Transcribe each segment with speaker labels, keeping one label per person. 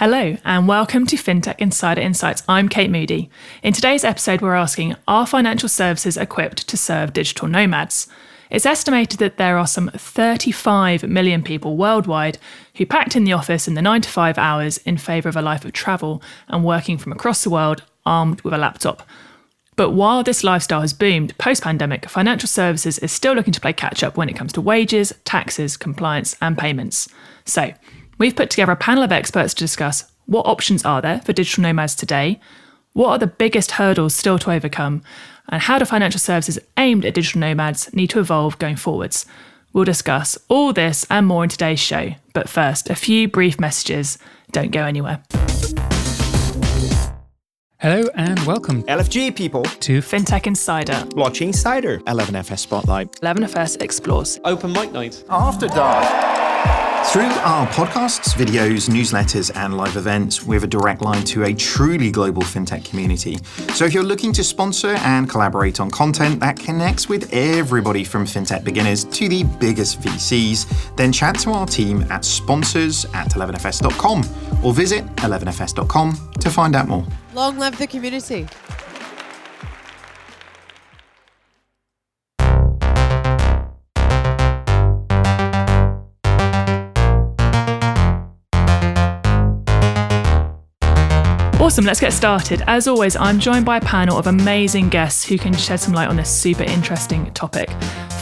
Speaker 1: Hello, and welcome to FinTech Insider Insights. I'm Kate Moody. In today's episode, we're asking Are financial services equipped to serve digital nomads? It's estimated that there are some 35 million people worldwide who packed in the office in the 9 to 5 hours in favour of a life of travel and working from across the world armed with a laptop. But while this lifestyle has boomed post pandemic, financial services is still looking to play catch up when it comes to wages, taxes, compliance, and payments. So, We've put together a panel of experts to discuss what options are there for digital nomads today, what are the biggest hurdles still to overcome, and how do financial services aimed at digital nomads need to evolve going forwards. We'll discuss all this and more in today's show. But first, a few brief messages. Don't go anywhere.
Speaker 2: Hello and welcome
Speaker 3: LFG people
Speaker 2: to
Speaker 1: FinTech Insider,
Speaker 3: Blockchain Insider, 11FS Spotlight,
Speaker 1: 11FS Explores,
Speaker 4: Open Mic Night,
Speaker 5: After Dark.
Speaker 6: Through our podcasts, videos, newsletters, and live events, we have a direct line to a truly global fintech community. So if you're looking to sponsor and collaborate on content that connects with everybody from fintech beginners to the biggest VCs, then chat to our team at sponsors at 11fs.com or visit 11fs.com to find out more.
Speaker 7: Long live the community.
Speaker 1: Awesome, let's get started. As always, I'm joined by a panel of amazing guests who can shed some light on this super interesting topic.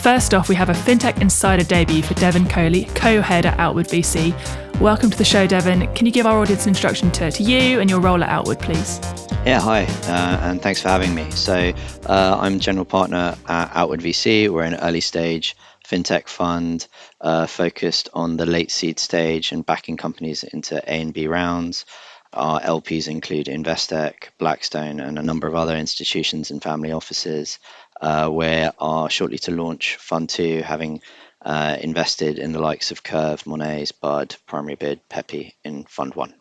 Speaker 1: First off, we have a FinTech Insider debut for Devon Coley, co head at Outward VC. Welcome to the show, Devon. Can you give our audience an introduction to, to you and your role at Outward, please?
Speaker 8: Yeah, hi, uh, and thanks for having me. So, uh, I'm general partner at Outward VC. We're an early stage fintech fund uh, focused on the late seed stage and backing companies into A and B rounds. Our LPs include Investec, Blackstone, and a number of other institutions and family offices. Uh, we are shortly to launch Fund 2, having uh, invested in the likes of Curve, Monese, Bud, Primary Bid, Pepe in Fund 1.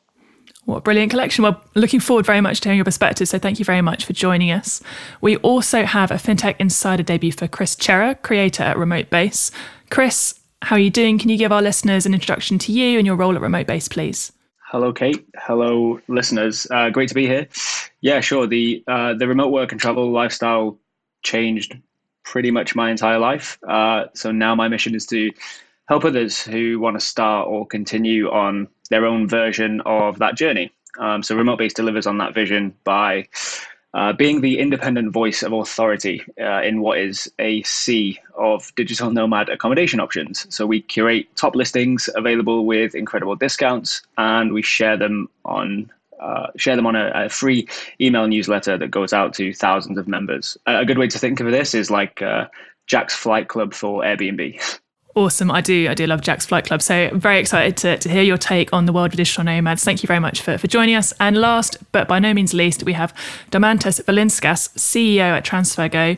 Speaker 1: What a brilliant collection. Well, looking forward very much to hearing your perspective. So thank you very much for joining us. We also have a FinTech Insider debut for Chris Chera, creator at Remote Base. Chris, how are you doing? Can you give our listeners an introduction to you and your role at Remote Base, please?
Speaker 9: Hello, Kate. Hello, listeners. Uh, great to be here. Yeah, sure. The uh, the remote work and travel lifestyle changed pretty much my entire life. Uh, so now my mission is to help others who want to start or continue on their own version of that journey. Um, so Remote Base delivers on that vision by uh, being the independent voice of authority uh, in what is a sea of digital nomad accommodation options. So we curate top listings available with incredible discounts, and we share them on uh, share them on a, a, free email newsletter that goes out to thousands of members. A, good way to think of this is like uh, Jack's Flight Club for Airbnb.
Speaker 1: Awesome. I do. I do love Jack's Flight Club. So very excited to, to hear your take on the world of digital nomads. Thank you very much for, for joining us. And last, but by no means least, we have Daumantas Dvilinskas, CEO at TransferGo.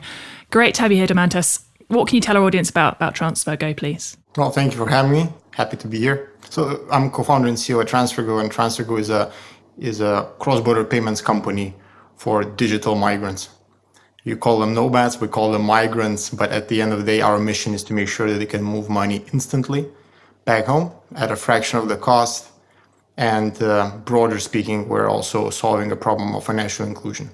Speaker 1: Great to have you here, Domantas. What can you tell our audience about, about TransferGo, please?
Speaker 5: Well, thank you for having me. Happy to be here. So I'm co-founder and CEO at TransferGo, and TransferGo is a is a cross-border payments company for digital migrants. You call them nomads, we call them migrants, but at the end of the day, our mission is to make sure that they can move money instantly back home at a fraction of the cost. And uh, broader speaking, we're also solving a problem of financial inclusion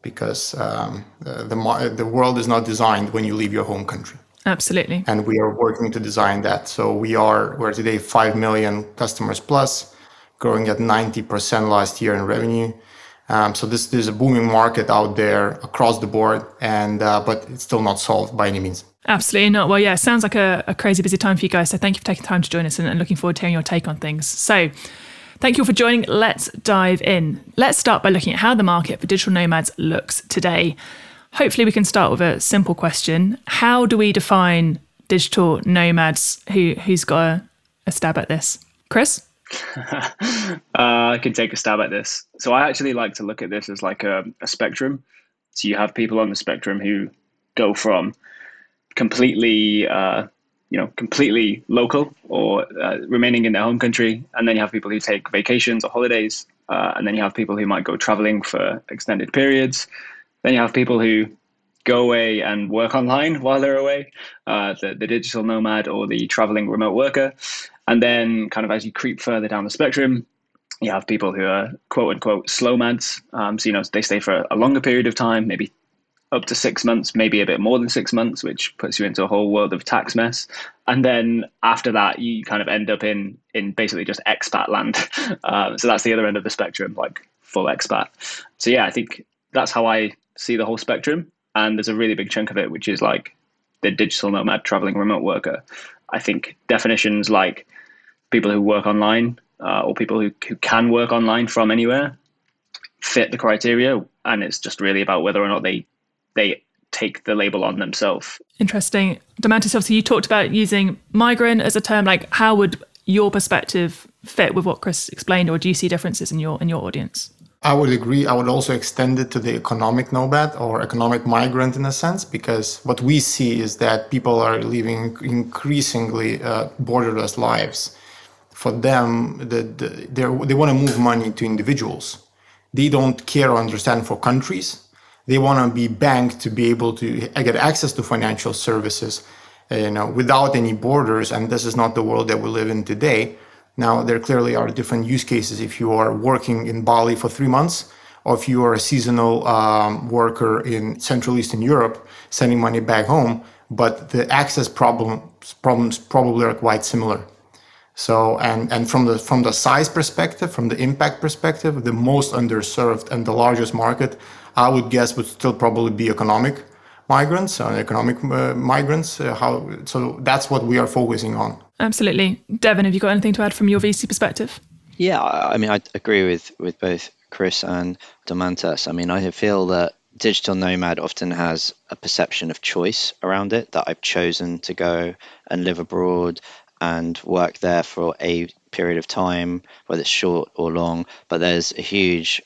Speaker 5: because um, the, the world is not designed when you leave your home country.
Speaker 1: Absolutely.
Speaker 5: And we are working to design that. So we are, we're today 5 million customers plus, growing at 90% last year in revenue. Um, so this there's a booming market out there across the board, and uh, but it's still not solved by any means.
Speaker 1: Absolutely not. Well, yeah, it sounds like a, a, crazy busy time for you guys. So thank you for taking time to join us and, and looking forward to hearing your take on things. So thank you all for joining. Let's dive in. Let's start by looking at how the market for digital nomads looks today. Hopefully, we can start with a simple question: How do we define digital nomads? Who who's got a, a stab at this? Chris.
Speaker 9: uh, I can take a stab at this. So I actually like to look at this as like a, a spectrum. So you have people on the spectrum who go from completely, uh, you know, completely local or uh, remaining in their home country, and then you have people who take vacations or holidays, uh, and then you have people who might go traveling for extended periods. Then you have people who go away and work online while they're away, uh, the, the digital nomad or the traveling remote worker. And then, kind of as you creep further down the spectrum, you have people who are quote unquote slow mads. Um, so, you know, they stay for a longer period of time, maybe up to six months, maybe a bit more than six months, which puts you into a whole world of tax mess. And then after that, you kind of end up in in basically just expat land. Uh, so that's the other end of the spectrum, like full expat. So yeah, I think that's how I see the whole spectrum. And there's a really big chunk of it, which is like the digital nomad traveling remote worker. I think definitions like people who work online uh, or people who, who can work online from anywhere fit the criteria. And it's just really about whether or not they they take the label on themselves.
Speaker 1: Interesting. Daumantas, obviously you talked about using migrant as a term. Like how would your perspective fit with what Chris explained, or do you see differences in your in your audience?
Speaker 5: I would agree. I would also extend it to the economic nomad or economic migrant in a sense, because what we see is that people are living increasingly uh, borderless lives. For them, the, the, they want to move money to individuals. They don't care or understand for countries. They want to be banked to be able to get access to financial services, you know, without any borders. And this is not the world that we live in today. Now, there clearly are different use cases if you are working in Bali for three months or if you are a seasonal um, worker in Central Eastern Europe sending money back home, but the access problems, problems probably are quite similar. So, and, and from the from the size perspective, from the impact perspective, the most underserved and the largest market, I would guess, would still probably be economic migrants and economic uh, migrants. Uh, how so? That's what we are focusing on.
Speaker 1: Absolutely, Devin. Have you got anything to add from your VC perspective?
Speaker 8: Yeah, I mean, I agree with with both Chris and Daumantas. I mean, I feel that digital nomad often has a perception of choice around it that I've chosen to go and live abroad and work there for a period of time, whether it's short or long. But there's a huge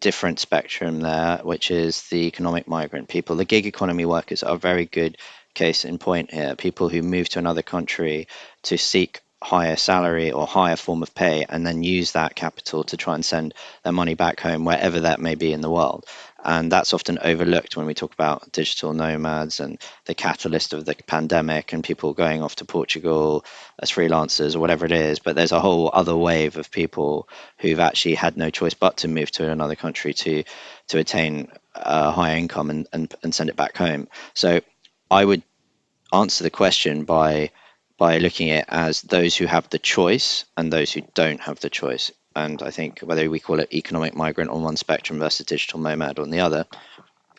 Speaker 8: different spectrum there, which is the economic migrant people. The gig economy workers are very good case in point here. People who move to another country to seek higher salary or higher form of pay and then use that capital to try and send their money back home wherever that may be in the world and that's often overlooked when we talk about digital nomads and the catalyst of the pandemic and people going off to Portugal as freelancers or whatever it is. But there's a whole other wave of people who've actually had no choice but to move to another country to to attain a higher income and, and, and send it back home. So I would answer the question by by looking at it as those who have the choice and those who don't have the choice and I think whether we call it economic migrant on one spectrum versus digital nomad on the other,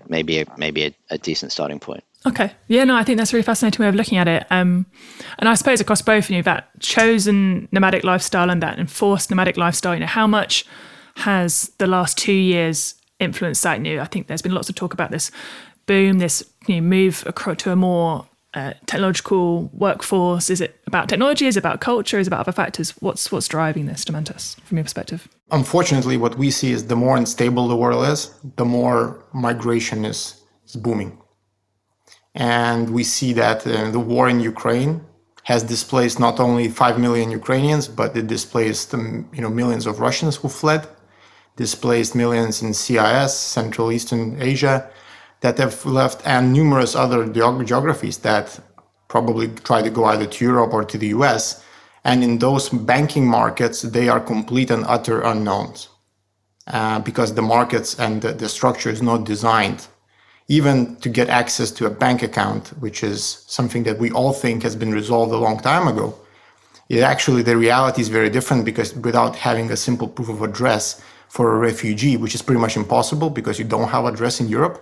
Speaker 8: maybe a, maybe a, a decent starting point.
Speaker 1: Okay. Yeah, no, I think that's a really fascinating way of looking at it. Um, and I suppose across both, of you that chosen nomadic lifestyle and that enforced nomadic lifestyle, you know, how much has the last two years influenced that? Know, I think there's been lots of talk about this boom, this you know, move to a more uh, technological workforce? Is it about technology? Is it about culture? Is it about other factors? What's what's driving this, Daumantas, from your perspective?
Speaker 5: Unfortunately, what we see is the more unstable the world is, the more migration is, is booming. And we see that uh, the war in Ukraine has displaced not only 5 million Ukrainians, but it displaced um, you know, millions of Russians who fled, displaced millions in CIS, Central Eastern Asia, that have left and numerous other geographies that probably try to go either to Europe or to the US. And in those banking markets, they are complete and utter unknowns uh, because the markets and the, the structure is not designed even to get access to a bank account, which is something that we all think has been resolved a long time ago. It actually, the reality is very different because without having a simple proof of address for a refugee, which is pretty much impossible because you don't have address in Europe,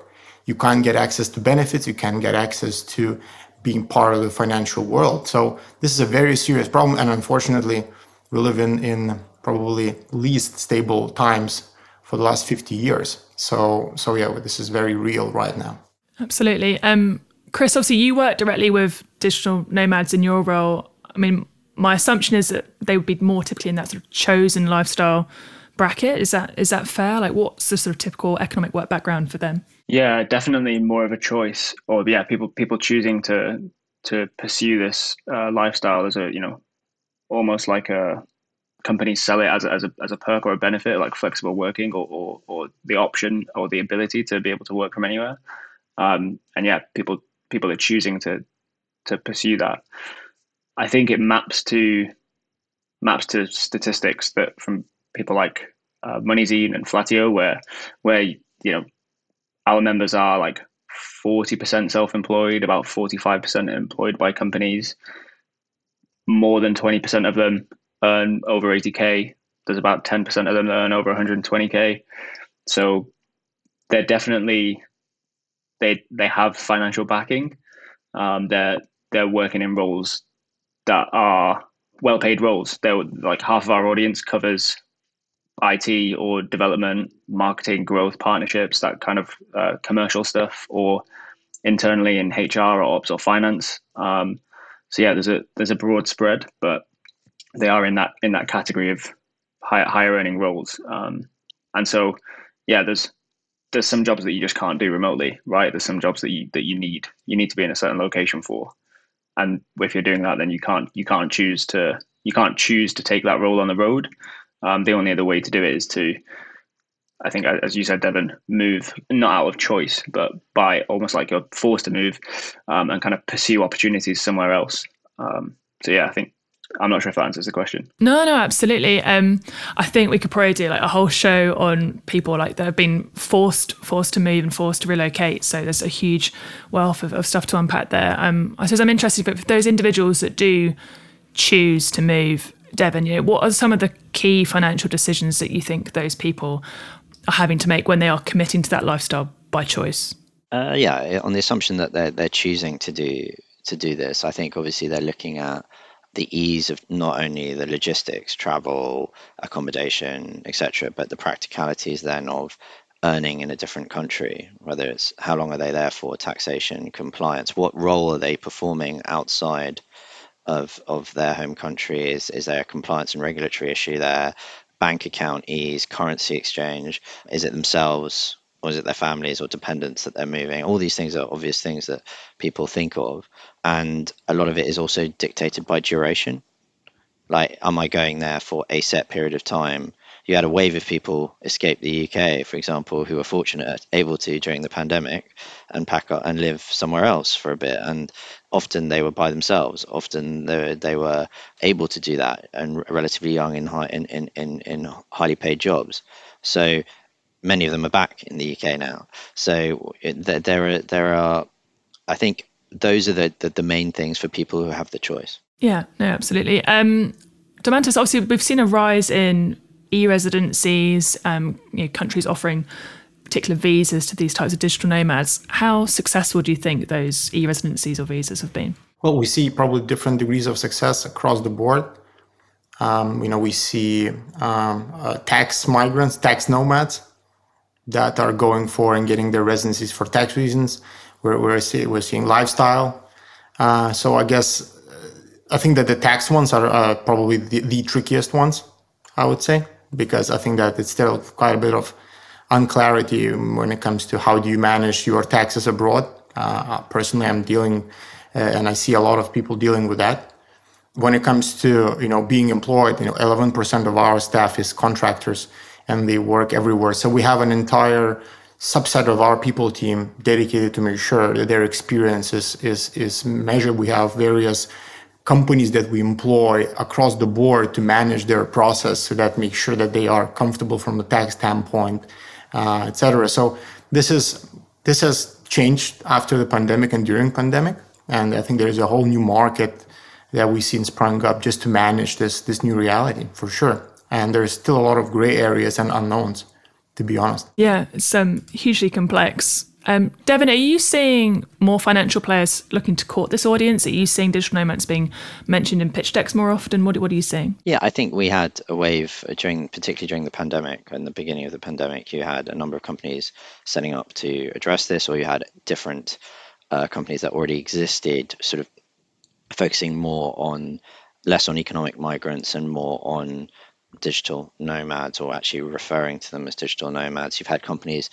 Speaker 5: you can't get access to benefits, you can't get access to being part of the financial world. So this is a very serious problem, and unfortunately, we live in in probably least stable times for the last 50 years. So so yeah, this is very real right now.
Speaker 1: Absolutely. Um, Chris, obviously, you work directly with digital nomads in your role. I mean, my assumption is that they would be more typically in that sort of chosen lifestyle bracket. Is that is that fair? Like, what's the sort of typical economic work background for them?
Speaker 9: Yeah, definitely more of a choice, or yeah, people people choosing to to pursue this uh, lifestyle as a you know almost like a companies sell it as a, as a as a perk or a benefit, like flexible working or, or or the option or the ability to be able to work from anywhere. Um, and yeah, people people are choosing to to pursue that. I think it maps to maps to statistics that from people like uh, MoneyZine and Flatio, where where you know our members are like forty percent self-employed, about forty-five percent employed by companies. More than twenty percent of them earn over eighty k. There's about ten percent of them that earn over one hundred and twenty k. So they're definitely they they have financial backing. Um, they're they're working in roles that are well paid roles. They're like half of our audience covers IT or development, marketing, growth, partnerships, that kind of uh, commercial stuff, or internally in HR or ops or finance. Um, so yeah, there's a there's a broad spread, but they are in that in that category of higher higher earning roles. Um, and so yeah, there's there's some jobs that you just can't do remotely, right? There's some jobs that you that you need you need to be in a certain location for, and if you're doing that, then you can't you can't choose to you can't choose to take that role on the road. Um, the only other way to do it is to, I think, as you said, Devin, move not out of choice, but by almost like you're forced to move um, and kind of pursue opportunities somewhere else. Um, so yeah, I think I'm not sure if that answers the question.
Speaker 1: No, no, absolutely. Um, I think we could probably do like a whole show on people like that have been forced forced to move and forced to relocate. So there's a huge wealth of, of stuff to unpack there. Um, I suppose I'm interested, but for those individuals that do choose to move, Devin, you know, what are some of the key financial decisions that you think those people are having to make when they are committing to that lifestyle by choice?
Speaker 8: Uh, yeah, on the assumption that they're they're choosing to do to do this, I think obviously they're looking at the ease of not only the logistics, travel, accommodation, etc., but the practicalities then of earning in a different country, whether it's how long are they there for, taxation, compliance, what role are they performing outside of of their home country? Is is there a compliance and regulatory issue there? Bank account ease, currency exchange, is it themselves or is it their families or dependents that they're moving? All these things are obvious things that people think of. And a lot of it is also dictated by duration. Like, am I going there for a set period of time? You had a wave of people escape the UK, for example, who were fortunate, able to during the pandemic, and pack up and live somewhere else for a bit. And often they were by themselves. Often they, they were able to do that and relatively young in, high, in, in, in, in highly paid jobs. So many of them are back in the UK now. So there are there are, I think those are the, the, the main things for people who have the choice.
Speaker 1: Yeah, no, absolutely. Um, Daumantas, obviously, we've seen a rise in e-residencies, um, you know, countries offering particular visas to these types of digital nomads. How successful do you think those e-residencies or visas have been?
Speaker 5: Well, we see probably different degrees of success across the board. Um, you know, we see um, uh, tax migrants, tax nomads that are going for and getting their residencies for tax reasons. We're, we're, see, we're seeing lifestyle. Uh, so I guess I think that the tax ones are uh, probably the, the, trickiest ones, I would say, because I think that it's still quite a bit of unclarity when it comes to how do you manage your taxes abroad. Uh, personally, I'm dealing, uh, and I see a lot of people dealing with that. When it comes to you know being employed, you know, 11% of our staff is contractors and they work everywhere. So we have an entire subset of our people team dedicated to make sure that their experience is, is, is measured. We have various companies that we employ across the board to manage their process so that make sure that they are comfortable from a tax standpoint, uh, etc. So this is this has changed after the pandemic and during pandemic, and I think there is a whole new market that we've seen sprung up just to manage this this new reality for sure and there's still a lot of gray areas and unknowns to be honest
Speaker 1: yeah it's um, hugely complex um, Devin, are you seeing more financial players looking to court this audience? Are you seeing digital nomads being mentioned in pitch decks more often? What, what are you seeing?
Speaker 8: Yeah, I think we had a wave during, particularly during the pandemic. and the beginning of the pandemic, you had a number of companies setting up to address this, or you had different uh, companies that already existed, sort of focusing more on less on economic migrants and more on digital nomads or actually referring to them as digital nomads. You've had companies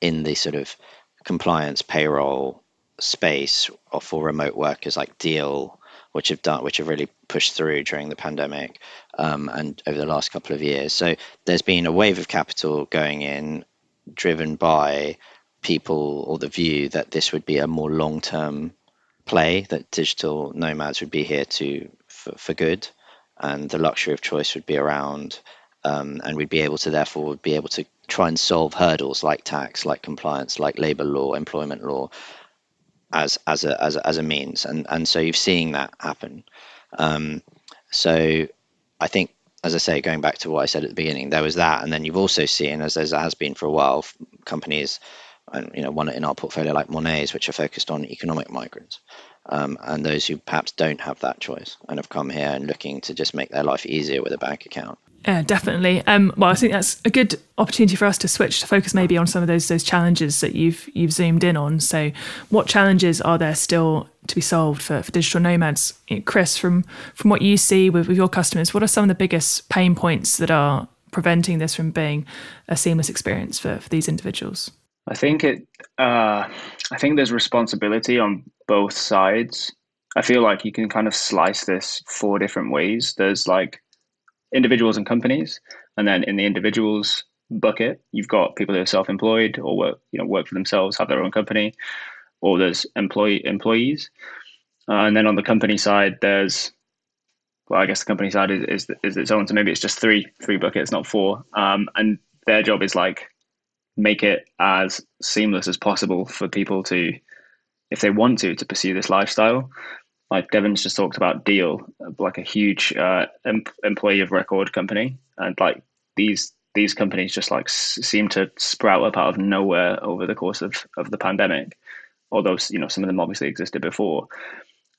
Speaker 8: in the sort of compliance payroll space or for remote workers like Deel, which have done which have really pushed through during the pandemic um, and over the last couple of years. So there's been a wave of capital going in, driven by people or the view that this would be a more long term play that digital nomads would be here to for, for good and the luxury of choice would be around um, and we'd be able to therefore be able to try and solve hurdles like tax, like compliance, like labor law, employment law, as as a as a, as a means, and and so you've seen that happen. Um, so I think, as I say, going back to what I said at the beginning, there was that, and then you've also seen, as there has been for a while, companies, and you know, one in our portfolio like Monese, which are focused on economic migrants, um, and those who perhaps don't have that choice and have come here and looking to just make their life easier with a bank account.
Speaker 1: Yeah, definitely. Um, well, I think that's a good opportunity for us to switch to focus maybe on some of those those challenges that you've you've zoomed in on. So, what challenges are there still to be solved for, for digital nomads? Chris, from from what you see with, with your customers, what are some of the biggest pain points that are preventing this from being a seamless experience for, for these individuals?
Speaker 9: I think it. Uh, I think there's responsibility on both sides. I feel like you can kind of slice this four different ways. There's like individuals and companies, and then in the individuals bucket, you've got people who are self-employed or work, you know, work for themselves, have their own company, or there's employee employees, uh, and then on the company side, there's well, I guess the company side is, is, is its own, so maybe it's just three three buckets, not four, um, and their job is like make it as seamless as possible for people to, if they want to, to pursue this lifestyle like Devon's just talked about Deel, like a huge uh, em- employee of record company, and like these these companies just like s- seem to sprout up out of nowhere over the course of of the pandemic. Although you know some of them obviously existed before,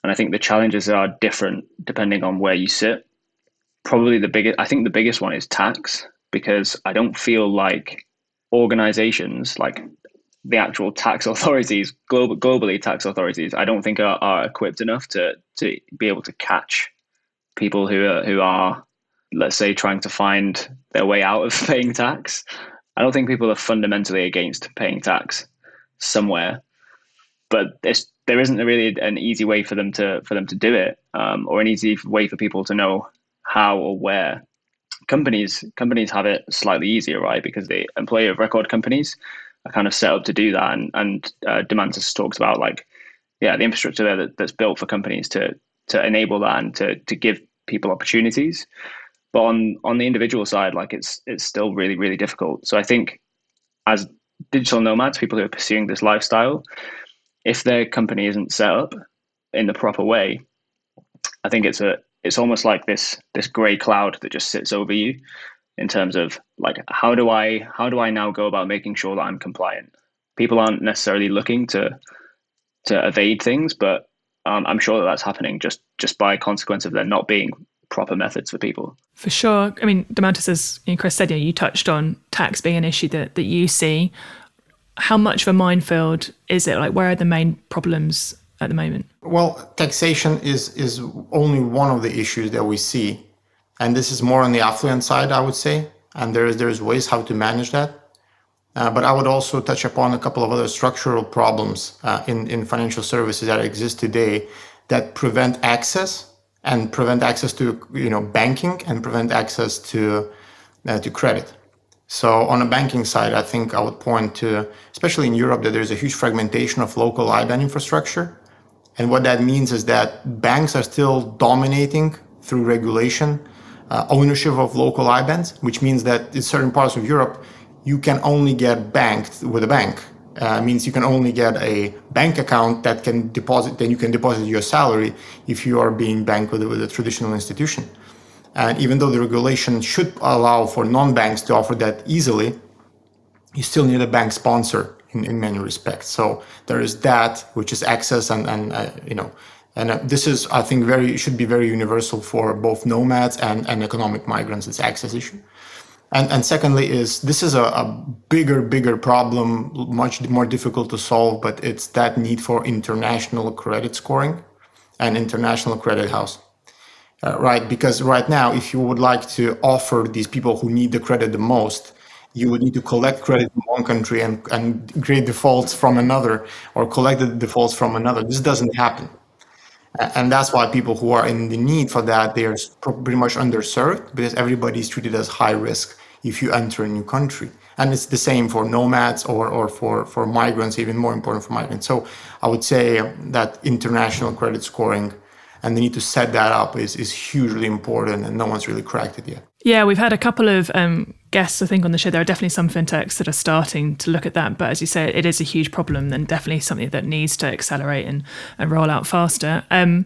Speaker 9: and I think the challenges are different depending on where you sit. Probably the biggest, I think the biggest one is tax because I don't feel like organizations like the actual tax authorities, global, globally tax authorities, I don't think are, are equipped enough to to be able to catch people who are who are, let's say, trying to find their way out of paying tax. I don't think people are fundamentally against paying tax somewhere, but there isn't really an easy way for them to for them to do it, um, or an easy way for people to know how or where. Companies companies have it slightly easier, right? Because the employer of record companies are kind of set up to do that. And and uh, Daumantas talks about like, yeah, the infrastructure there that, that's built for companies to to enable that and to to give people opportunities. But on on the individual side, like it's it's still really really difficult. So I think as digital nomads, people who are pursuing this lifestyle, if their company isn't set up in the proper way, I think it's a it's almost like this this gray cloud that just sits over you in terms of like how do I how do I now go about making sure that I'm compliant? People aren't necessarily looking to to evade things, but um, I'm sure that that's happening just just by consequence of there not being proper methods for people.
Speaker 1: For sure. I mean, Daumantas, as you know, Chris said, you, know, you touched on tax being an issue that, that you see. How much of a minefield is it? Like, where are the main problems at the moment?
Speaker 5: Well, taxation is is only one of the issues that we see and this is more on the affluent side, I would say. And there's there's ways how to manage that. Uh, but I would also touch upon a couple of other structural problems uh, in in financial services that exist today that prevent access and prevent access to you know banking and prevent access to uh, to credit. So on a banking side, I think I would point to, especially in Europe, that there's a huge fragmentation of local IBAN infrastructure. And what that means is that banks are still dominating through regulation uh, ownership of local IBANs, which means that in certain parts of Europe, you can only get banked with a bank. Uh, means you can only get a bank account that can deposit, then you can deposit your salary if you are being banked with, with a traditional institution. And even though the regulation should allow for non-banks to offer that easily, you still need a bank sponsor in, in many respects. So there is that, which is access and, and uh, you know, and uh, this is, I think, very should be very universal for both nomads and, and economic migrants. It's access issue. And, and secondly is this is a, a, bigger, bigger problem, much more difficult to solve, but it's that need for international credit scoring and international credit house. Uh, right? Because right now, if you would like to offer these people who need the credit the most, you would need to collect credit from one country and, and create defaults from another or collect the defaults from another. This doesn't happen and that's why people who are in the need for that they are pretty much underserved because everybody is treated as high risk if you enter a new country and it's the same for nomads or, or for, for migrants even more important for migrants so i would say that international credit scoring and the need to set that up is, is hugely important and no one's really cracked it yet.
Speaker 1: Yeah, we've had a couple of um, guests, I think, on the show. There are definitely some fintechs that are starting to look at that. But as you say, it is a huge problem and definitely something that needs to accelerate and, and roll out faster. Um,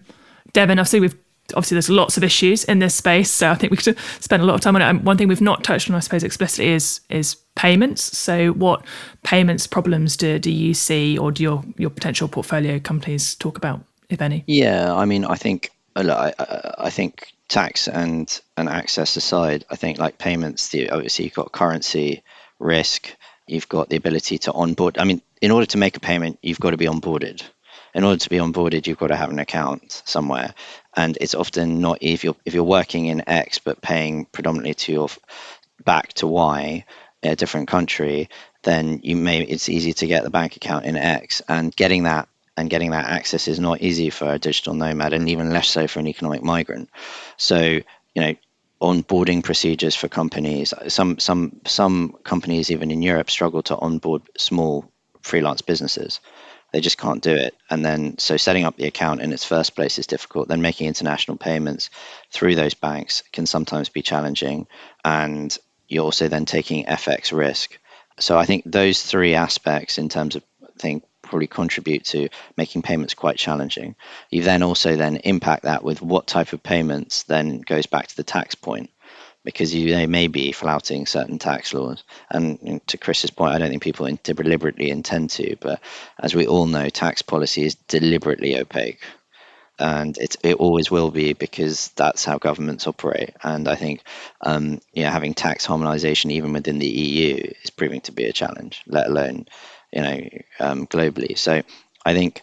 Speaker 1: Devin, obviously, we've obviously there's lots of issues in this space, so I think we could spend a lot of time on it. And one thing we've not touched on, I suppose, explicitly is is payments. So, what payments problems do do you see, or do your your potential portfolio companies talk about, if any?
Speaker 8: Yeah, I mean, I think I, I think tax and and access aside, I think like payments, the, obviously you've got currency risk, you've got the ability to onboard. I mean, in order to make a payment, you've got to be onboarded. In order to be onboarded, you've got to have an account somewhere, and it's often not if you're if you're working in X but paying predominantly to your back to Y a different country, then you may it's easy to get the bank account in X, and getting that and getting that access is not easy for a digital nomad and even less so for an economic migrant. So, you know, onboarding procedures for companies, some some some companies even in Europe struggle to onboard small freelance businesses. They just can't do it. And then so setting up the account in its first place is difficult. Then making international payments through those banks can sometimes be challenging. And you're also then taking FX risk. So I think those three aspects in terms of I think probably contribute to making payments quite challenging. You then also then impact that with what type of payments then goes back to the tax point because you they may be flouting certain tax laws. And to Chris's point, I don't think people deliberately intend to, but as we all know, tax policy is deliberately opaque. And it, it always will be because that's how governments operate. And I think, um, you know, having tax harmonization even within the EU is proving to be a challenge, let alone you know, um, globally. So I think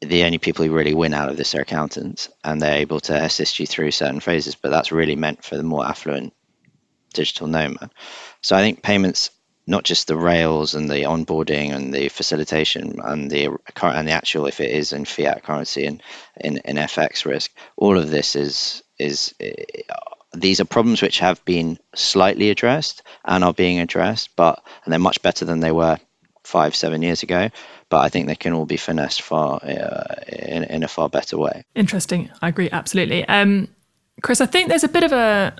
Speaker 8: the only people who really win out of this are accountants, and they're able to assist you through certain phases. But that's really meant for the more affluent digital nomad. So I think payments, not just the rails and the onboarding and the facilitation and the and the actual, if it is in fiat currency and in, in FX risk, all of this is is these are problems which have been slightly addressed and are being addressed, but and they're much better than they were five, seven years ago. But I think they can all be finessed far uh, in, in a far better way.
Speaker 1: Interesting. I agree absolutely. Um, Chris, I think there's a bit of a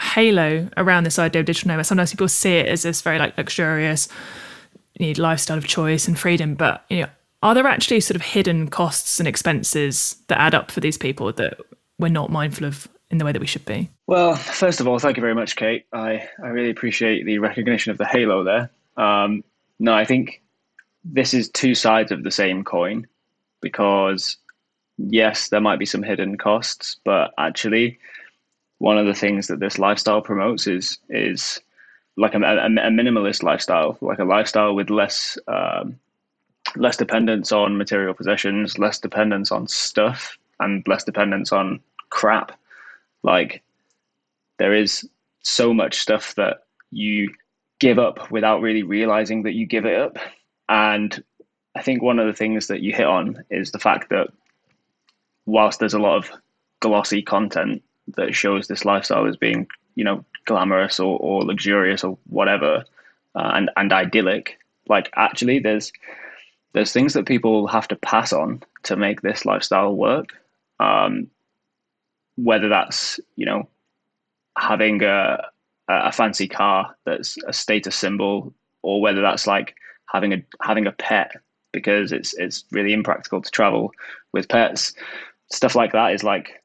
Speaker 1: halo around this idea of digital nomad. Sometimes people see it as this very like luxurious you need lifestyle of choice and freedom, but you know, are there actually sort of hidden costs and expenses that add up for these people that we're not mindful of in the way that we should be?
Speaker 9: Well, first of all, thank you very much, Kate. I, I really appreciate the recognition of the halo there. Um, no, I think this is two sides of the same coin because yes, there might be some hidden costs, but actually, one of the things that this lifestyle promotes is is like a, a, a minimalist lifestyle, like a lifestyle with less um, less dependence on material possessions, less dependence on stuff, and less dependence on crap. Like there is so much stuff that you give up without really realizing that you give it up. And I think one of the things that you hit on is the fact that whilst there's a lot of glossy content that shows this lifestyle as being, you know, glamorous or, or luxurious or whatever, uh, and and idyllic, like actually there's there's things that people have to pass on to make this lifestyle work. Um, whether that's you know having a a fancy car that's a status symbol, or whether that's like having a having a pet because it's it's really impractical to travel with pets. Stuff like that is like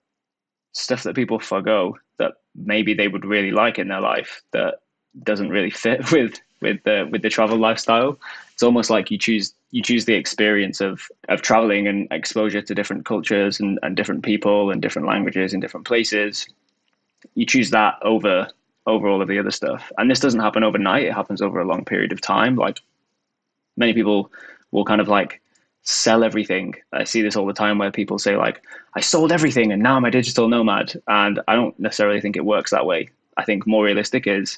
Speaker 9: stuff that people forgo that maybe they would really like in their life that doesn't really fit with with the with the travel lifestyle. It's almost like you choose you choose the experience of of traveling and exposure to different cultures and, and different people and different languages in different places. You choose that over over all of the other stuff. And this doesn't happen overnight, it happens over a long period of time. Like many people will kind of like sell everything. I see this all the time where people say like I sold everything and now I'm a digital nomad and I don't necessarily think it works that way. I think more realistic is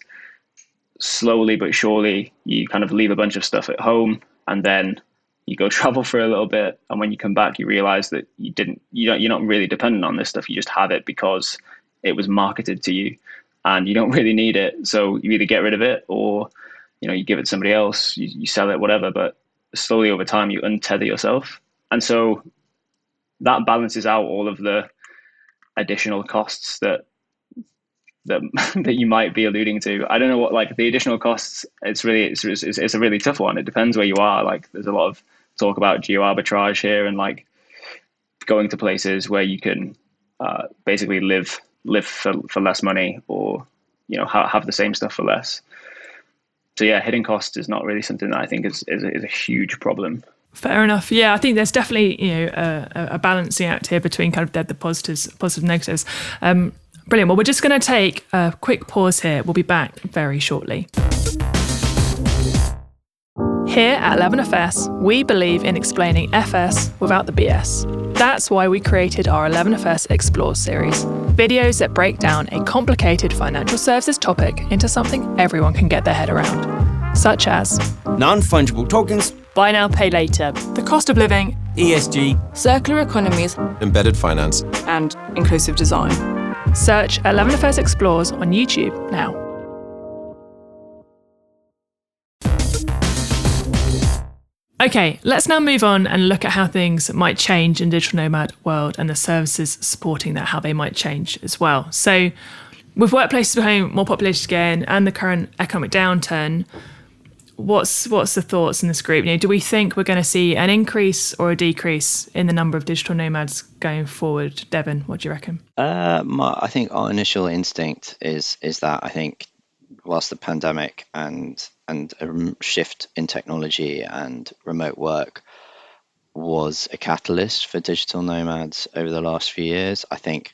Speaker 9: slowly but surely you kind of leave a bunch of stuff at home and then you go travel for a little bit and when you come back you realize that you didn't you don't, you're not really dependent on this stuff you just have it because it was marketed to you and you don't really need it. So you either get rid of it or you know you give it to somebody else, you, you sell it, whatever. But slowly over time, you untether yourself, and so that balances out all of the additional costs that that that you might be alluding to. I don't know what like the additional costs. It's really it's, it's, it's a really tough one. It depends where you are. Like there's a lot of talk about geo arbitrage here and like going to places where you can uh, basically live live for, for less money or you know ha- have the same stuff for less. So yeah, hidden costs is not really something that I think is is, is a huge problem.
Speaker 1: Fair enough. Yeah, I think there's definitely you know a, a balancing act here between kind of the, the positives, positive negatives. Um, brilliant. Well, we're just going to take a quick pause here. We'll be back very shortly. Here at 11FS, we believe in explaining FS without the BS. That's why we created our 11FS Explore series videos that break down a complicated financial services topic into something everyone can get their head around, such as
Speaker 4: non fungible tokens,
Speaker 1: buy now, pay later, the cost of living,
Speaker 4: ESG,
Speaker 7: circular economies,
Speaker 10: embedded finance,
Speaker 7: and inclusive design.
Speaker 1: Search 11FS Explores on YouTube now. Okay, let's now move on and look at how things might change in digital nomad world and the services supporting that, how they might change as well. So, with workplaces becoming more populated again and the current economic downturn, what's what's the thoughts in this group? You know, do we think we're going to see an increase or a decrease in the number of digital nomads going forward? Devin, what do you reckon?
Speaker 8: Uh, my, I think our initial instinct is is that I think whilst the pandemic and and a shift in technology and remote work was a catalyst for digital nomads over the last few years. I think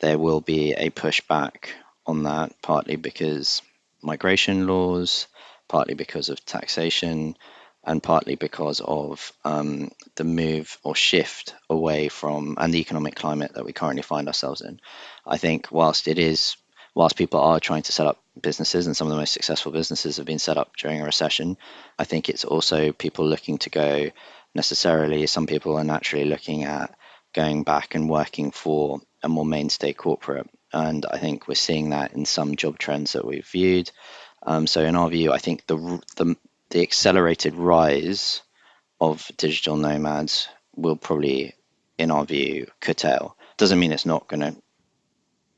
Speaker 8: there will be a pushback on that, partly because migration laws, partly because of taxation, and partly because of um, the move or shift away from and the economic climate that we currently find ourselves in. I think whilst it is whilst people are trying to set up businesses and some of the most successful businesses have been set up during a recession, I think it's also people looking to go necessarily, some people are naturally looking at going back and working for a more mainstay corporate. And I think we're seeing that in some job trends that we've viewed. Um, so, in our view, I think the, the, the accelerated rise of digital nomads will probably, in our view, curtail. Doesn't mean it's not going to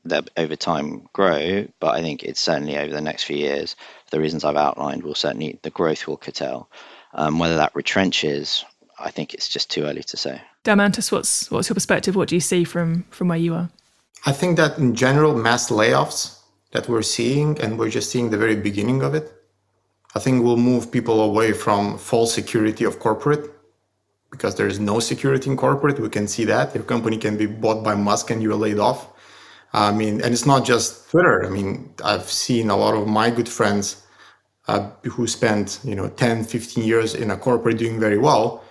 Speaker 8: that over time grow, but I think it's certainly over the next few years, for the reasons I've outlined, will certainly the growth will curtail. Um, whether that retrenches, I think it's just too early to say.
Speaker 1: Daumantas, what's what's your perspective? What do you see from from where you are?
Speaker 5: I think that in general, mass layoffs that we're seeing, and we're just seeing the very beginning of it. I think will move people away from false security of corporate because there is no security in corporate. We can see that your company can be bought by Musk and you're laid off I mean, and it's not just Twitter. I mean, I've seen a lot of my good friends uh, who spent, you know, 10, 15 years in a corporate doing very well,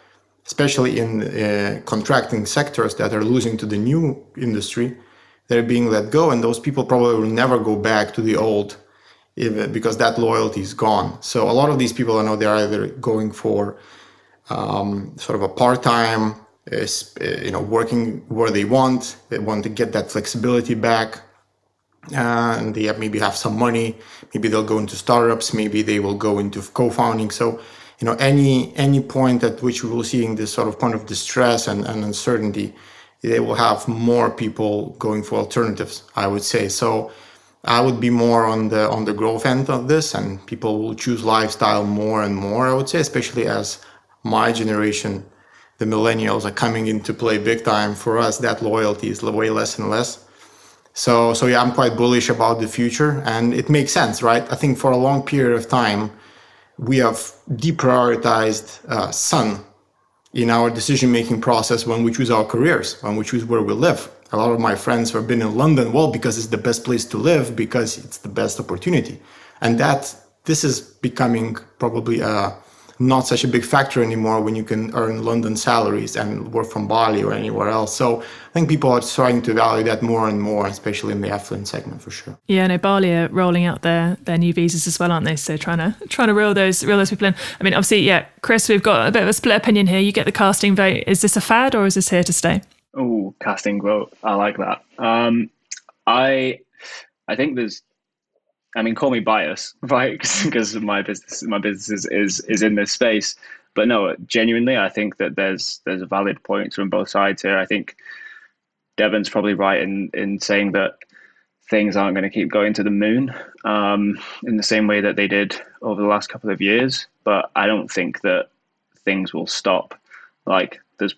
Speaker 5: especially in uh, contracting sectors that are losing to the new industry. They're being let go, and those people probably will never go back to the old if, because that loyalty is gone. So a lot of these people, I know they're either going for um, sort of a part-time Eh, you know working where they want. They want to get that flexibility back and they maybe have some money. Maybe they'll go into startups. Maybe they will go into co-founding. So you know any any point at which we will seeing this sort of point of distress and, and uncertainty they will have more people going for alternatives i would say. So i would be more on the on the growth end of this and people will choose lifestyle more and more i would say especially as my generation the millennials are coming into play big time for us. That loyalty is way less and less. So so yeah i'm quite bullish about the future and it makes sense right? I think for a long period of time we have deprioritized uh, sun in our decision making process when we choose our careers when we choose where we live. A lot of my friends have been in london well because it's the best place to live because it's the best opportunity. And that this is becoming probably a not such a big factor anymore when you can earn London salaries and work from Bali or anywhere else. So I think people are starting to value that more and more, especially in the affluent segment for sure.
Speaker 1: Yeah, no, Bali are rolling out their their new visas as well, aren't they? So trying to trying to reel those reel those people in. I mean, obviously, yeah, Chris, we've got a bit of a split opinion here. You get the casting vote. Is this a fad or is this here to stay?
Speaker 9: Oh, casting vote. I like that. Um, I I think there's I mean, call me bias, right? Because my business, my business is, is is in this space. but no, genuinely, I think that there's there's a valid points from both sides here. I think Devon's probably right in in saying that things aren't going to keep going to the moon um, in the same way that they did over the last couple of years. But I don't think that things will stop. Like there's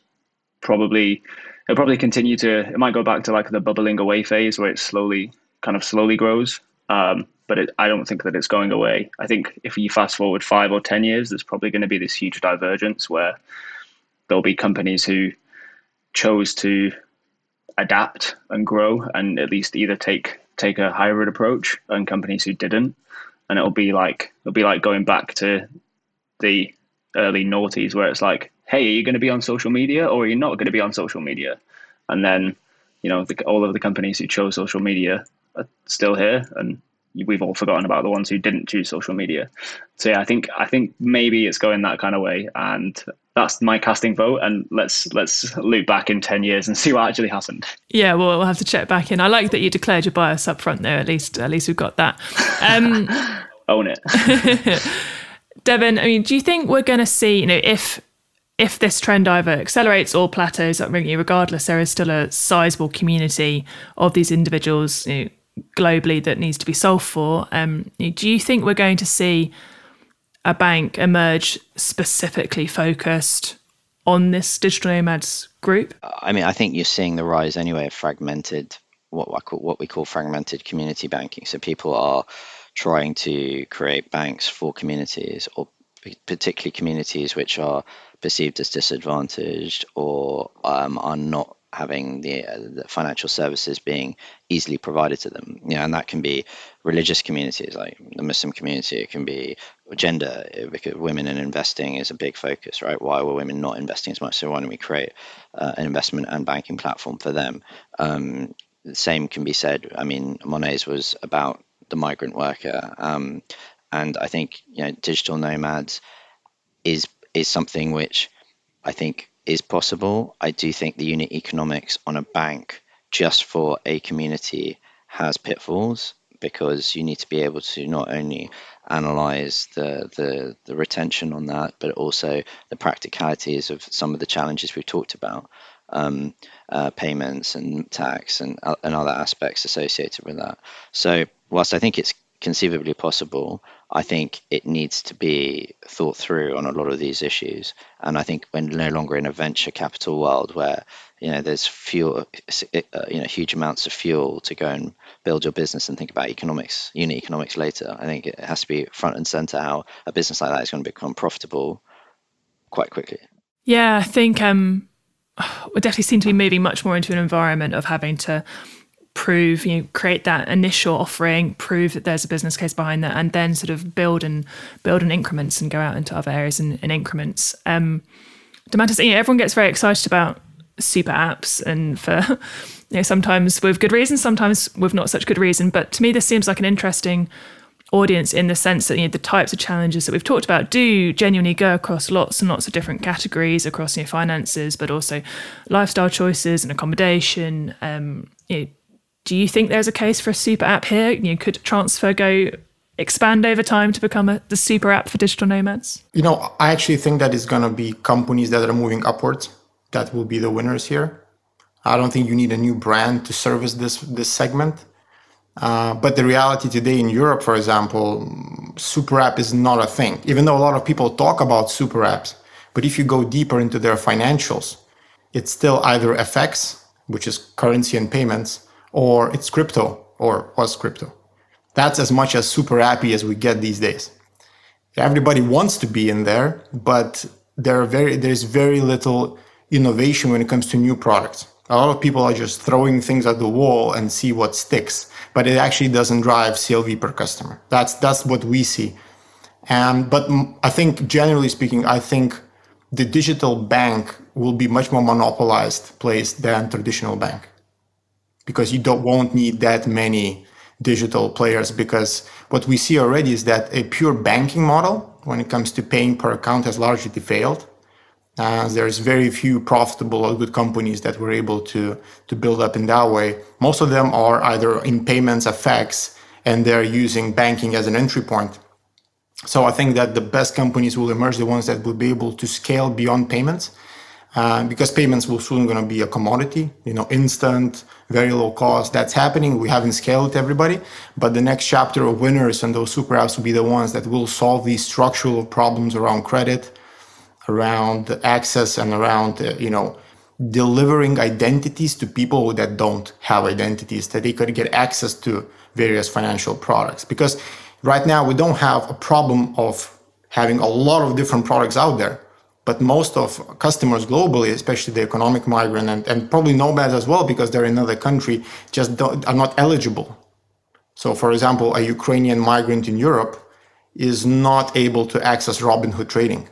Speaker 9: probably it'll probably continue to. It might go back to like the bubbling away phase where it slowly kind of slowly grows. Um, but it, I don't think that it's going away. I think if you fast forward five or ten years, there's probably going to be this huge divergence where there'll be companies who chose to adapt and grow and at least either take take a hybrid approach and companies who didn't and it'll be like it'll be like going back to the early noughties where it's like hey are you going to be on social media or are you not going to be on social media and then you know the, all of the companies who chose social media are still here and we've all forgotten about the ones who didn't choose social media. So yeah i think i think maybe it's going that kind of way and that's my casting vote and let's let's loop back in 10 years and see what actually happened.
Speaker 1: Yeah well we'll have to check back in. I like that you declared your bias up front there at least at least we've got that. Um,
Speaker 9: own it.
Speaker 1: Devin i mean do you think we're going to see you know if if this trend either accelerates or plateaus at ringy regardless there is still a sizable community of these individuals you know, globally that needs to be solved for um, do you think we're going to see a bank emerge specifically focused on this digital nomads group?
Speaker 8: I mean, I think you're seeing the rise anyway of fragmented, what I call what we call fragmented community banking. So people are trying to create banks for communities, or particularly communities which are perceived as disadvantaged or um, are not having the, uh, the, financial services being easily provided to them. You know, and that can be religious communities like the Muslim community. It can be gender because women in investing is a big focus, right? Why were women not investing as much? So why don't we create uh, an investment and banking platform for them? Um, the same can be said. I mean, Monese was about the migrant worker, um, and I think you know digital nomads is is something which I think is possible. I do think the unit economics on a bank just for a community has pitfalls because you need to be able to not only analyze the, the, the retention on that, but also the practicalities of some of the challenges we've talked about, um, uh, payments and tax and, uh, and other aspects associated with that. So, whilst I think it's conceivably possible, I think it needs to be thought through on a lot of these issues. And I think we're no longer in a venture capital world where you know there's fuel, uh, you know, huge amounts of fuel to go and build your business and think about economics, unit economics later. I think it has to be front and center how a business like that is going to become profitable quite quickly.
Speaker 1: Yeah, I think um, we definitely seem to be moving much more into an environment of having to prove you know create that initial offering prove that there's a business case behind that and then sort of build and build in increments and go out into other areas in, in increments. Um Daumantas, you know, everyone gets very excited about super apps and for you know sometimes with good reason sometimes with not such good reason. But to me this seems like an interesting audience in the sense that you know the types of challenges that we've talked about do genuinely go across lots and lots of different categories across you know, finances but also lifestyle choices and accommodation um, you know, do you think there's a case for a super app here? You know, could TransferGo expand over time to become a, the super app for digital nomads?
Speaker 5: You know, I actually think that it's going to be companies that are moving upwards that will be the winners here. I don't think you need a new brand to service this this segment. Uh, but the reality today in Europe, for example, super app is not a thing. Even though a lot of people talk about super apps, but if you go deeper into their financials, it's still either FX, which is currency and payments, or it's crypto or was crypto. That's as much as super happy as we get these days. Everybody wants to be in there, but there are very there's very little innovation when it comes to new products. A lot of people are just throwing things at the wall and see what sticks, but it actually doesn't drive CLV per customer. That's that's what we see. And but I think generally speaking, I think the digital bank will be much more monopolized place than traditional bank because you don't won't need that many digital players because what we see already is that a pure banking model when it comes to paying per account has largely failed. Uh, there's very few profitable or good companies that were able to to build up in that way. Most of them are either in payments FX and they're using banking as an entry point. So I think that the best companies will emerge, the ones that will be able to scale beyond payments, uh, because payments will soon going to be a commodity, you know, instant, very low cost. That's happening. We haven't scaled everybody, but the next chapter of winners and those super apps will be the ones that will solve these structural problems around credit, around access, and around uh, you know delivering identities to people that don't have identities, that they could get access to various financial products. Because right now we don't have a problem of having a lot of different products out there. But most of customers globally, especially the economic migrant and, and probably nomads as well, because they're in another country, just are not eligible. So, for example, a Ukrainian migrant in Europe is not able to access Robinhood trading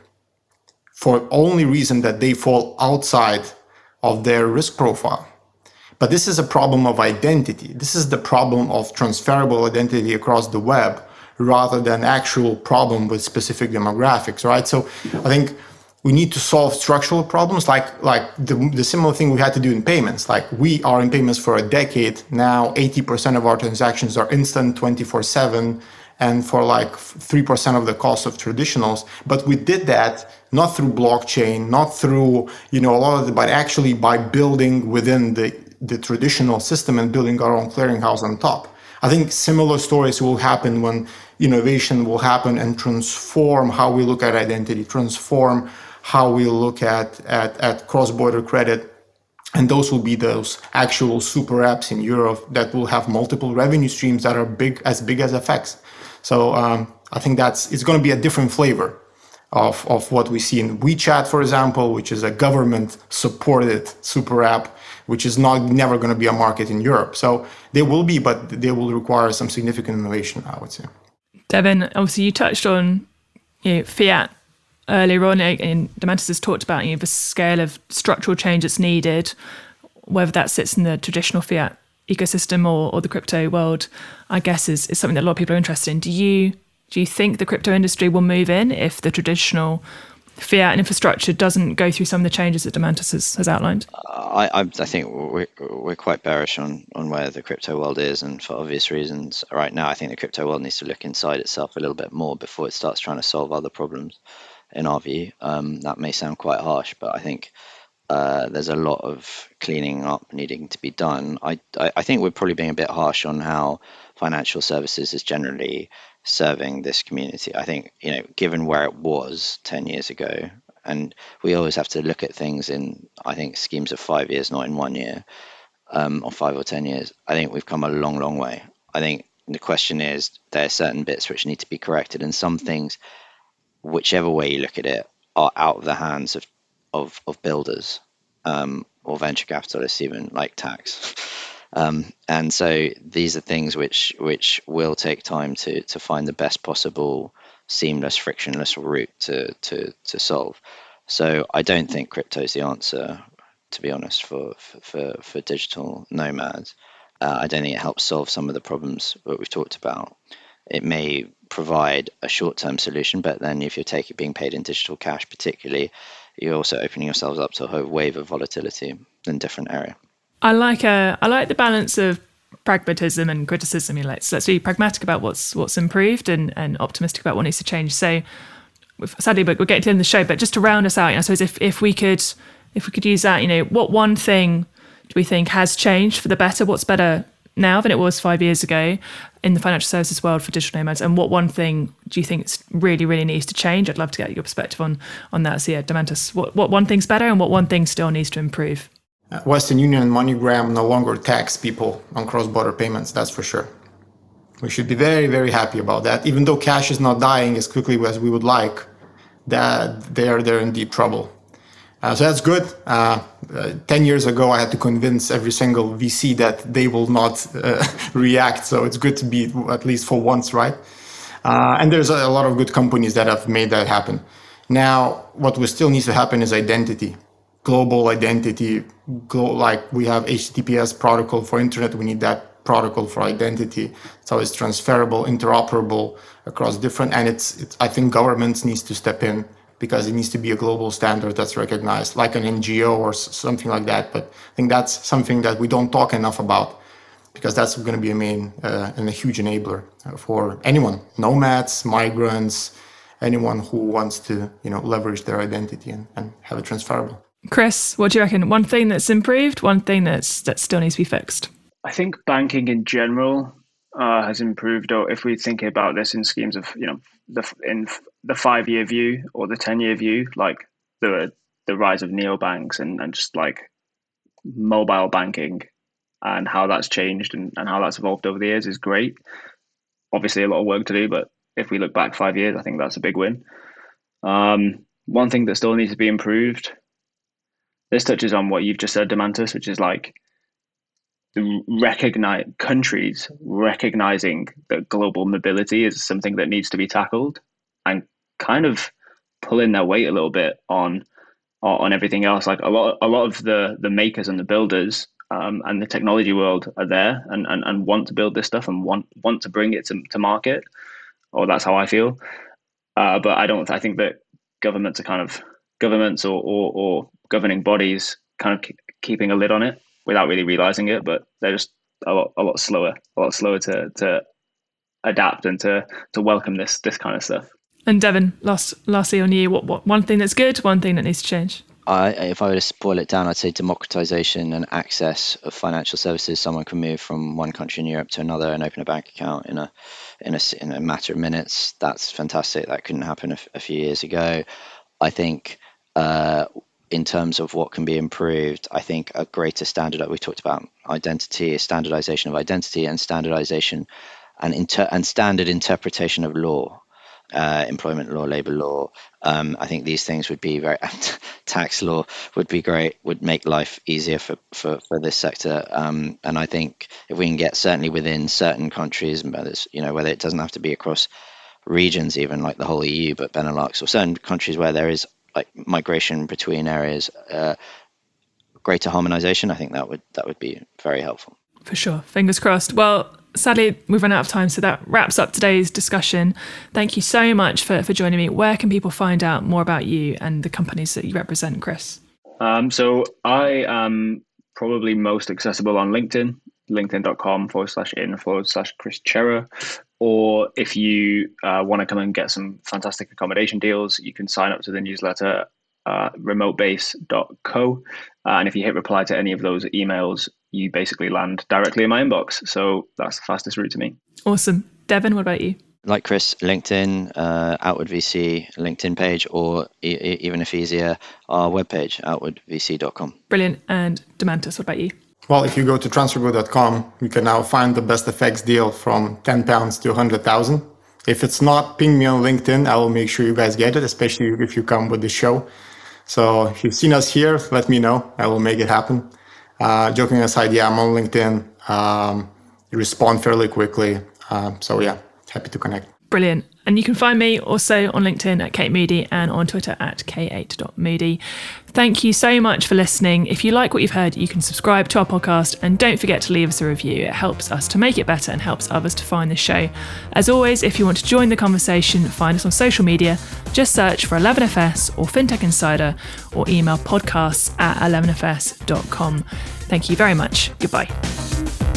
Speaker 5: for only reason that they fall outside of their risk profile. But this is a problem of identity. This is the problem of transferable identity across the web rather than actual problem with specific demographics, right? So I think we need to solve structural problems like like the, the similar thing we had to do in payments. Like we are in payments for a decade. Now 80% of our transactions are instant 24 7 and for like 3% of the cost of traditionals. But we did that not through blockchain not through you know a lot of the, but actually by building within the the traditional system and building our own clearinghouse on top. I think similar stories will happen when innovation will happen and transform how we look at identity transform how we look at, at, at cross-border credit and those will be those actual super apps in Europe that will have multiple revenue streams that are big as big as FX. So um, I think that's it's going to be a different flavor of, of what we see in WeChat, for example, which is a government supported super app, which is not never going to be a market in Europe. So they will be, but they will require some significant innovation, I would say.
Speaker 1: Devin, obviously you touched on you know, fiat earlier on, eh, and Daumantas has talked about you know, the scale of structural change that's needed, whether that sits in the traditional fiat ecosystem or, or the crypto world, I guess is, is something that a lot of people are interested in. Do you do you think the crypto industry will move in if the traditional fiat infrastructure doesn't go through some of the changes that Daumantas has, has outlined?
Speaker 8: I, I, I think we're, we're quite bearish on, on where the crypto world is, and for obvious reasons. Right now, I think the crypto world needs to look inside itself a little bit more before it starts trying to solve other problems in our view. Um, that may sound quite harsh, but I think uh, there's a lot of cleaning up needing to be done. I, I, I, think we're probably being a bit harsh on how financial services is generally serving this community. I think, you know, given where it was 10 years ago, and we always have to look at things in, I think, schemes of five years, not in one year, um, or five or 10 years. I think we've come a long, long way. I think the question is there are certain bits which need to be corrected, and some things whichever way you look at it, are out of the hands of of, of builders um, or venture capitalists, even like tax. Um, and so these are things which which will take time to to find the best possible seamless, frictionless route to to to solve. So I don't think crypto is the answer, to be honest, for for for digital nomads. Uh, I don't think it helps solve some of the problems that we've talked about. It may provide a short-term solution, but then if you're taking being paid in digital cash, particularly, you're also opening yourselves up to a whole wave of volatility in different area.
Speaker 1: I like a uh, I like the balance of pragmatism and criticism. You let's let's be pragmatic about what's what's improved and and optimistic about what needs to change. So, sadly, but we're getting to the end the show. But just to round us out, you I suppose if if we could if we could use that, you know, what one thing do we think has changed for the better? What's better now than it was five years ago in the financial services world for digital nomads? And what one thing do you think really, really needs to change? I'd love to get your perspective on on that. So yeah, Daumantas, what, what one thing's better and what one thing still needs to improve?
Speaker 5: Uh, Western Union and MoneyGram no longer tax people on cross-border payments. That's for sure. We should be very, very happy about that. Even though cash is not dying as quickly as we would like, that they are they're in deep trouble. Uh, so that's good. Uh, uh, 10 years ago, I had to convince every single VC that they will not uh, react. So it's good to be at least for once, right? Uh, and there's a, lot of good companies that have made that happen. Now, what we still needs to happen is identity, global identity. Glo- like we have HTTPS protocol for internet, we need that protocol for identity. So it's transferable, interoperable across different, and it's, it's I think governments needs to step in because it needs to be a global standard that's recognized, like an NGO or something like that. But I think that's something that we don't talk enough about. because that's going to be a main uh, and a huge enabler for anyone, nomads, migrants, anyone who wants to you know leverage their identity and, and have it transferable.
Speaker 1: Chris, what do you reckon? One thing that's improved, one thing that's that still needs to be fixed.
Speaker 9: I think banking in general uh, has improved. Or if we think about this in schemes of you know the in the five year view or the ten year view, like the the rise of neobanks and, and just like mobile banking and how that's changed and, and how that's evolved over the years is great. Obviously, a lot of work to do, but if we look back five years, I think that's a big win. Um, one thing that still needs to be improved. This touches on what you've just said, Daumantas, which is like the recognize countries recognizing that global mobility is something that needs to be tackled and kind of pulling their weight a little bit on on everything else. Like a lot, a lot of the the makers and the builders um, and the technology world are there and, and, and want to build this stuff and want want to bring it to, to market. Or that's how I feel. Uh, but I don't. I think that governments are kind of governments or, or, or governing bodies kind of keeping a lid on it without really realizing it. But they're just a lot a lot slower, a lot slower to to adapt and to to welcome this this kind of stuff.
Speaker 1: And Devin, last lastly on you, what, what one thing that's good, one thing that needs to change?
Speaker 8: I, if I were to boil it down, I'd say democratization and access of financial services. Someone can move from one country in Europe to another and open a bank account in a in a, in a matter of minutes. That's fantastic. That couldn't happen a, few years ago. I think uh, in terms of what can be improved, I think a greater standard. that We talked about identity, standardization of identity, and standardization and inter- and standard interpretation of law uh, employment law, labor law. Um, I think these things would be very tax law would be great, would make life easier for, for, for this sector. Um, and I think if we can get certainly within certain countries, you know, whether it doesn't have to be across regions, even like the whole EU, but Benelux or certain countries where there is like migration between areas, uh, greater harmonization, I think that would that would be very helpful.
Speaker 1: For sure. Fingers crossed. Well, sadly, we've run out of time, so that wraps up today's discussion. Thank you so much for, for joining me. Where can people find out more about you and the companies that you represent, Chris?
Speaker 9: Um, so I am probably most accessible on LinkedIn, linkedin.com forward slash in forward slash Chris Chera. Or if you uh, want to come and get some fantastic accommodation deals, you can sign up to the newsletter uh, remotebase.co. Uh, and if you hit reply to any of those emails, you basically land directly in my inbox. So that's the fastest route to me.
Speaker 1: Awesome. Devin, what about you?
Speaker 8: Like Chris, LinkedIn, uh, Outward VC LinkedIn page, or e- even if easier, our webpage, outwardvc.com.
Speaker 1: Brilliant. And Daumantas, what about you?
Speaker 5: Well, if you go to transfergo.com, you can now find the best FX deal from 10 pounds to 100,000. If it's not, ping me on LinkedIn. I will make sure you guys get it, especially if you come with the show. So if you've seen us here, let me know. I will make it happen. Uh, joking aside, yeah, I'm on LinkedIn. Um, respond fairly quickly. Uh, so yeah, happy to connect.
Speaker 1: Brilliant. And you can find me also on LinkedIn at Kate Moody and on Twitter at k8.moody. Thank you so much for listening. If you like what you've heard, you can subscribe to our podcast and don't forget to leave us a review. It helps us to make it better and helps others to find the show. As always, if you want to join the conversation, find us on social media. Just search for 11FS or FinTech Insider or email podcasts at 11fs.com. Thank you very much. Goodbye.